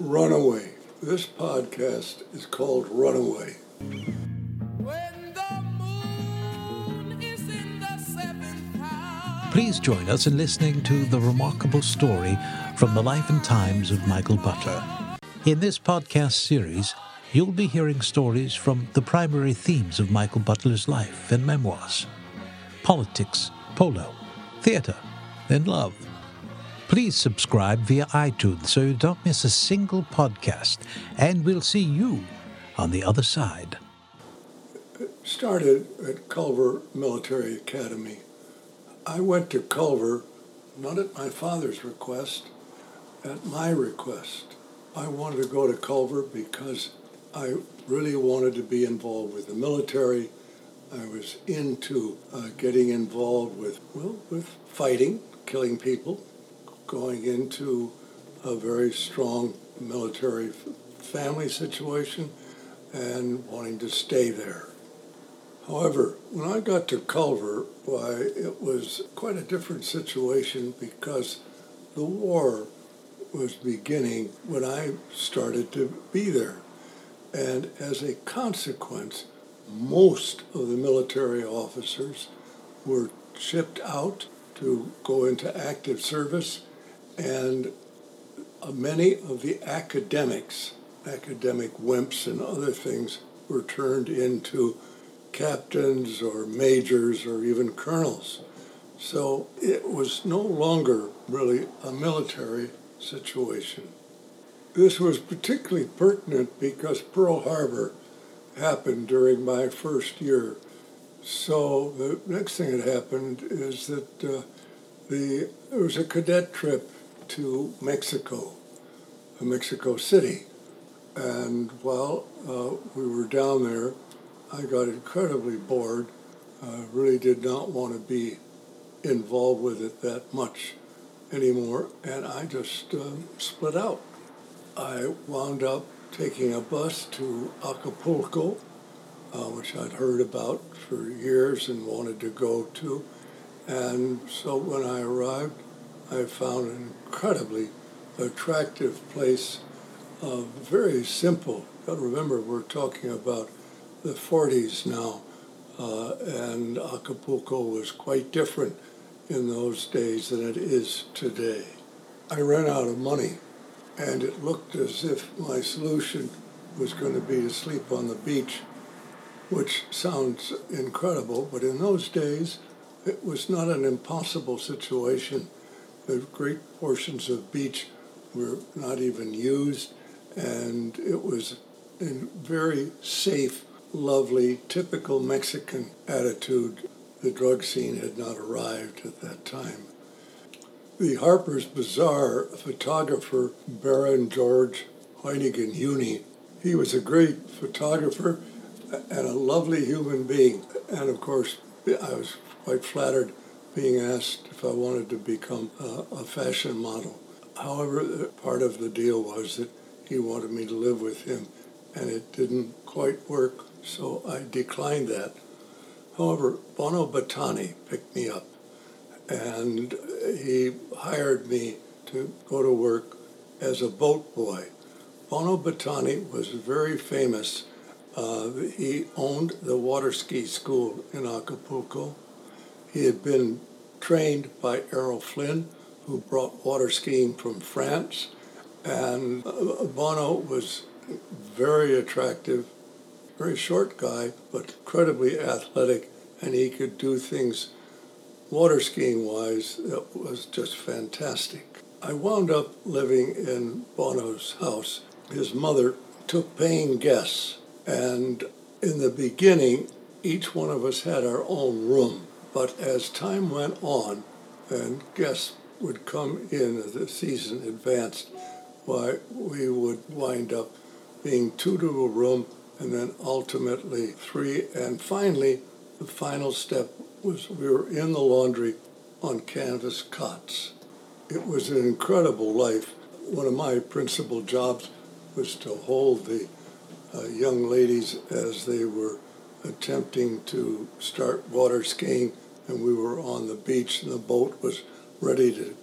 Runaway. This podcast is called Runaway. Please join us in listening to the remarkable story from the life and times of Michael Butler. In this podcast series, you'll be hearing stories from the primary themes of Michael Butler's life and memoirs politics, polo, theatre, and love. Please subscribe via iTunes so you don't miss a single podcast, and we'll see you on the other side. Started at Culver Military Academy. I went to Culver not at my father's request, at my request. I wanted to go to Culver because I really wanted to be involved with the military. I was into uh, getting involved with, well, with fighting, killing people, going into a very strong military family situation and wanting to stay there. However, when I got to Culver, why, it was quite a different situation because the war was beginning when I started to be there. And as a consequence, most of the military officers were shipped out to go into active service, and uh, many of the academics, academic wimps and other things, were turned into captains or majors or even colonels. So it was no longer really a military situation. This was particularly pertinent because Pearl Harbor happened during my first year. So the next thing that happened is that uh, the there was a cadet trip to Mexico, uh, Mexico City, and while uh, we were down there, I got incredibly bored. I really did not want to be involved with it that much anymore, and I just um, split out. I wound up taking a bus to Acapulco, uh, which I'd heard about for years and wanted to go to. And so when I arrived, I found an incredibly attractive place, uh, very simple. Got to remember, we're talking about the 40s now, uh, and Acapulco was quite different in those days than it is today. I ran out of money, and it looked as if my solution was going to be to sleep on the beach, which sounds incredible, but in those days, it was not an impossible situation. The great portions of beach were not even used, and it was in very safe, lovely, typical Mexican attitude. The drug scene had not arrived at that time. The Harper's Bazaar photographer, Baron George Hoyningen-Huene, he was a great photographer and a lovely human being. And of course, I was quite flattered being asked if I wanted to become a, a fashion model. However, part of the deal was that he wanted me to live with him, and it didn't quite work, so I declined that. However, Bono Batani picked me up, and he hired me to go to work as a boat boy. Bono Batani was very famous. Uh, he owned the water ski school in Acapulco. He had been trained by Errol Flynn, who brought water skiing from France. And uh, Bono was very attractive, very short guy, but incredibly athletic, and he could do things water skiing wise that was just fantastic. I wound up living in Bono's house. His mother took paying guests, and in the beginning, each one of us had our own room. But as time went on and guests would come in as the season advanced, why we would wind up being two to a room and then ultimately three. And finally, the final step was we were in the laundry on canvas cots. It was an incredible life. One of my principal jobs was to hold the uh, young ladies as they were attempting to start water skiing, and we were on the beach, and the boat was ready to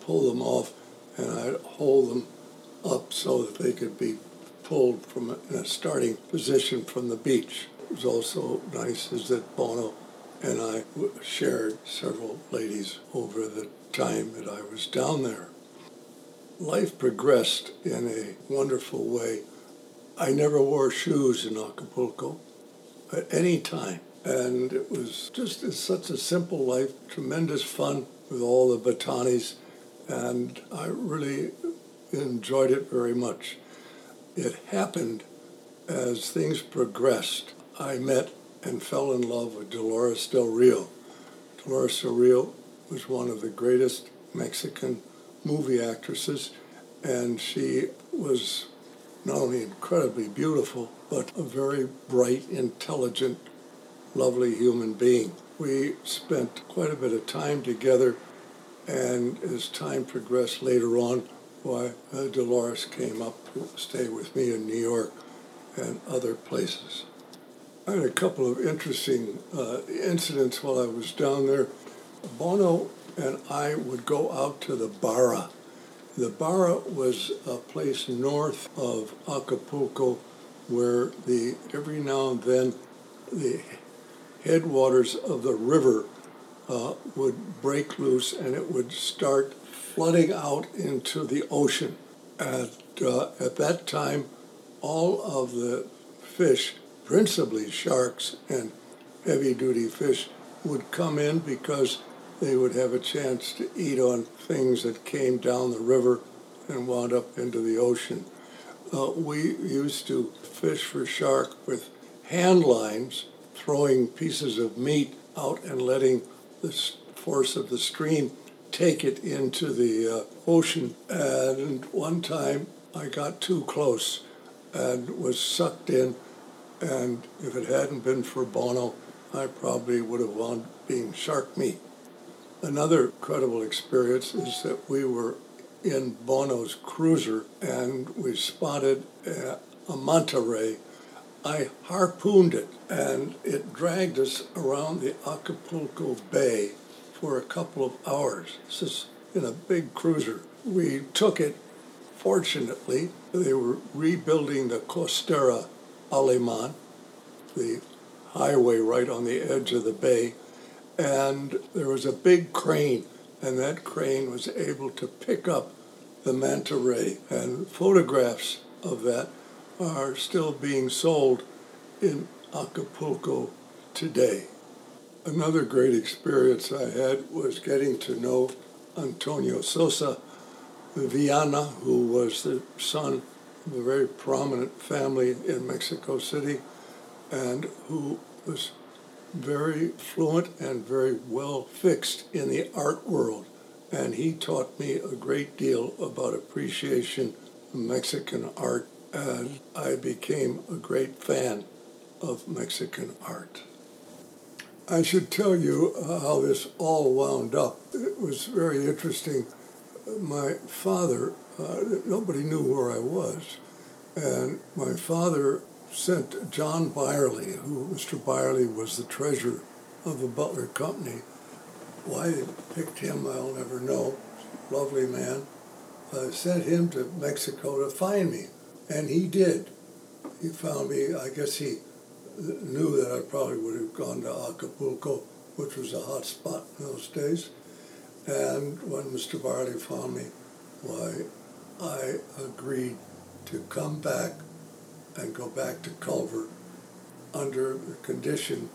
pull them off, and I'd hold them up so that they could be pulled from a, in a starting position from the beach. It was also nice is that Bono and I shared several ladies over the time that I was down there. Life progressed in a wonderful way. I never wore shoes in Acapulco at any time. And it was just such a simple life, tremendous fun with all the Batanis, and I really enjoyed it very much. It happened as things progressed. I met and fell in love with Dolores Del Rio. Dolores Del Rio was one of the greatest Mexican movie actresses, and she was not only incredibly beautiful, but a very bright, intelligent, lovely human being. We spent quite a bit of time together, and as time progressed later on, why uh, Dolores came up to stay with me in New York and other places. I had a couple of interesting uh, incidents while I was down there. Bono and I would go out to the Barra. The Barra was a place north of Acapulco where the every now and then the headwaters of the river uh, would break loose and it would start flooding out into the ocean. At, uh, at that time, all of the fish, principally sharks and heavy duty fish, would come in because they would have a chance to eat on things that came down the river and wound up into the ocean. Uh, we used to fish for shark with hand lines, throwing pieces of meat out and letting the force of the stream take it into the uh, ocean. And one time I got too close and was sucked in. And if it hadn't been for Bono, I probably would have wound up being shark meat. Another incredible experience is that we were in Bono's cruiser and we spotted a, a manta ray. I harpooned it and it dragged us around the Acapulco Bay for a couple of hours. This is in a big cruiser. We took it. Fortunately, they were rebuilding the Costera Aleman, the highway right on the edge of the bay, and there was a big crane, and that crane was able to pick up the manta ray. And photographs of that are still being sold in Acapulco today. Another great experience I had was getting to know Antonio Sosa Viana, who was the son of a very prominent family in Mexico City and who was very fluent and very well fixed in the art world. And he taught me a great deal about appreciation of Mexican art, and I became a great fan of Mexican art. I should tell you how this all wound up. It was very interesting. My father, uh, nobody knew where I was, and my father sent John Byerly, who Mr. Byerly was the treasurer of the Butler Company. Why they picked him, I'll never know. Lovely man. I sent him to Mexico to find me, and he did. He found me. I guess he knew that I probably would have gone to Acapulco, which was a hot spot in those days. And when Mr. Byerly found me, why, I agreed to come back and go back to Culver under the condition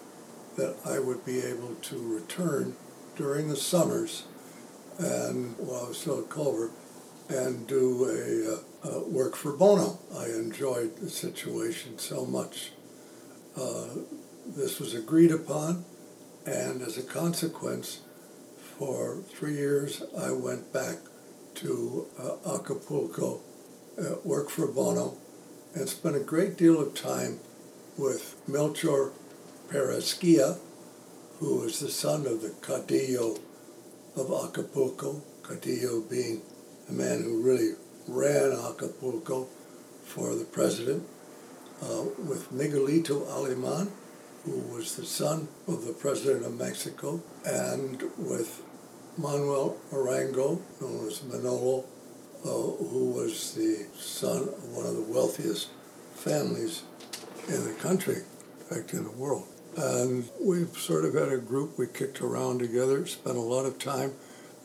that I would be able to return during the summers and while I was still at Culver and do a, uh, uh, work for Bono. I enjoyed the situation so much. Uh, this was agreed upon, and as a consequence, for three years I went back to uh, Acapulco, uh, worked for Bono, and spent a great deal of time with Melchor Perusquia, who was the son of the Caudillo of Acapulco, Caudillo being the man who really ran Acapulco for the president uh, with Miguelito Aleman, who was the son of the president of Mexico, and with Manuel Arango, known as Manolo, who was the son of one of the wealthiest families in the country, in fact, in the world. And we sort of had a group, we kicked around together, spent a lot of time.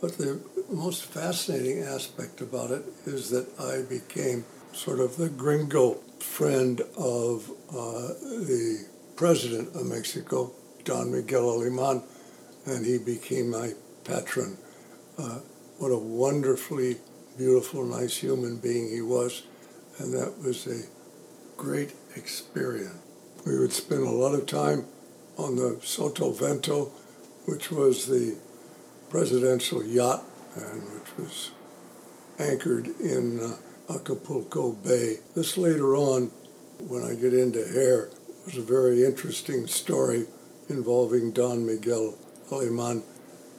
But the most fascinating aspect about it is that I became sort of the gringo friend of uh, the president of Mexico, Don Miguel Aleman, and he became my patron. Uh, what a wonderfully beautiful, nice human being he was, and that was a great experience. We would spend a lot of time on the Soto Vento, which was the presidential yacht and which was anchored in uh, Acapulco Bay. This later on, when I get into hair, was a very interesting story involving Don Miguel Aleman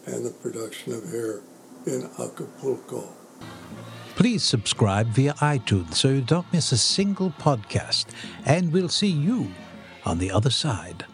and the production of hair in Acapulco. Please subscribe via iTunes so you don't miss a single podcast, and we'll see you on the other side.